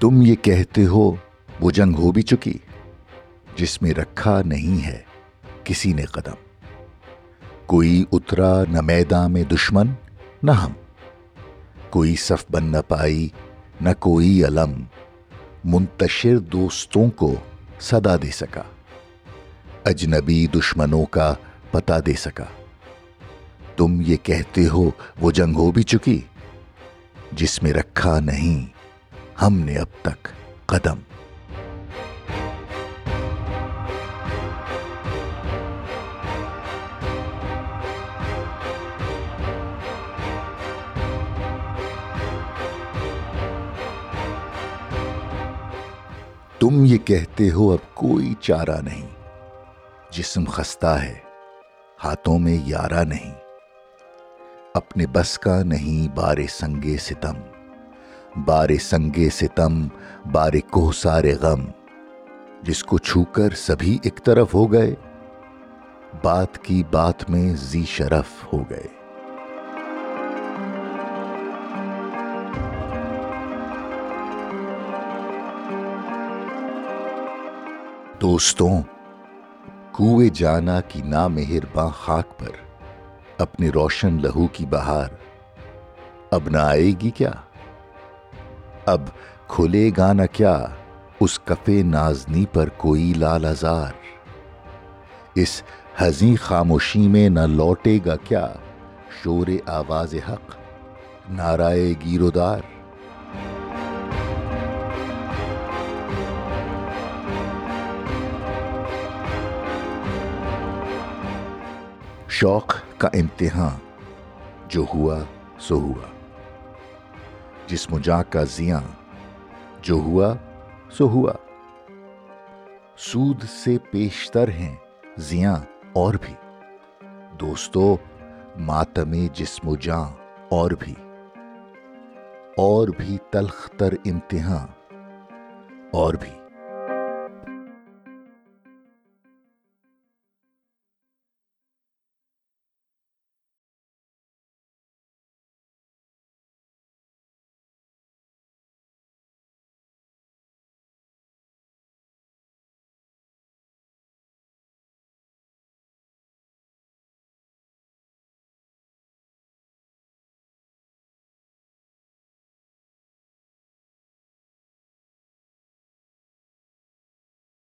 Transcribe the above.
تم یہ کہتے ہو، وہ جنگ ہو بھی چکی، جس میں رکھا نہیں ہے کسی نے قدم۔ کوئی اترا نہ میدان میں دشمن، نہ ہم۔ کوئی صف بن نہ پائی، نہ کوئی علم۔ منتشر دوستوں کو صدا دے سکا۔ اجنبی دشمنوں کا پتا دے سکا۔ تم یہ کہتے ہو، وہ جنگ ہو بھی چکی، جس میں رکھا نہیں ہم نے اب تک قدم۔ تم یہ کہتے ہو اب کوئی چارہ نہیں۔ جسم خستہ ہے، ہاتھوں میں یارہ نہیں۔ اپنے بس کا نہیں بارے سنگے ستم۔ بارے سنگے ستم بارے کوہ سارے غم۔ جس کو چھو کر سبھی ایک طرف ہو گئے، بات کی بات میں زی شرف ہو گئے۔ دوستوں، کوئے جانا کی نا مہرباں خاک پر اپنے روشن لہو کی بہار اب نہ آئے گی کیا؟ اب کھلے گا نہ کیا، اس کفے نازنی پر کوئی لال ازار اس ہزی خاموشی میں نہ لوٹے گا کیا، شور آواز حق نارائے گیرودار شوق کا امتحان، جو ہوا سو ہوا۔ جسم جاں کا زیاں۔ جو ہوا، سو ہوا۔ سود سے پیشتر ہیں زیاں اور بھی۔ دوستو، ماتم جسم و جاں اور بھی۔ اور بھی تلخ تر امتحان اور بھی۔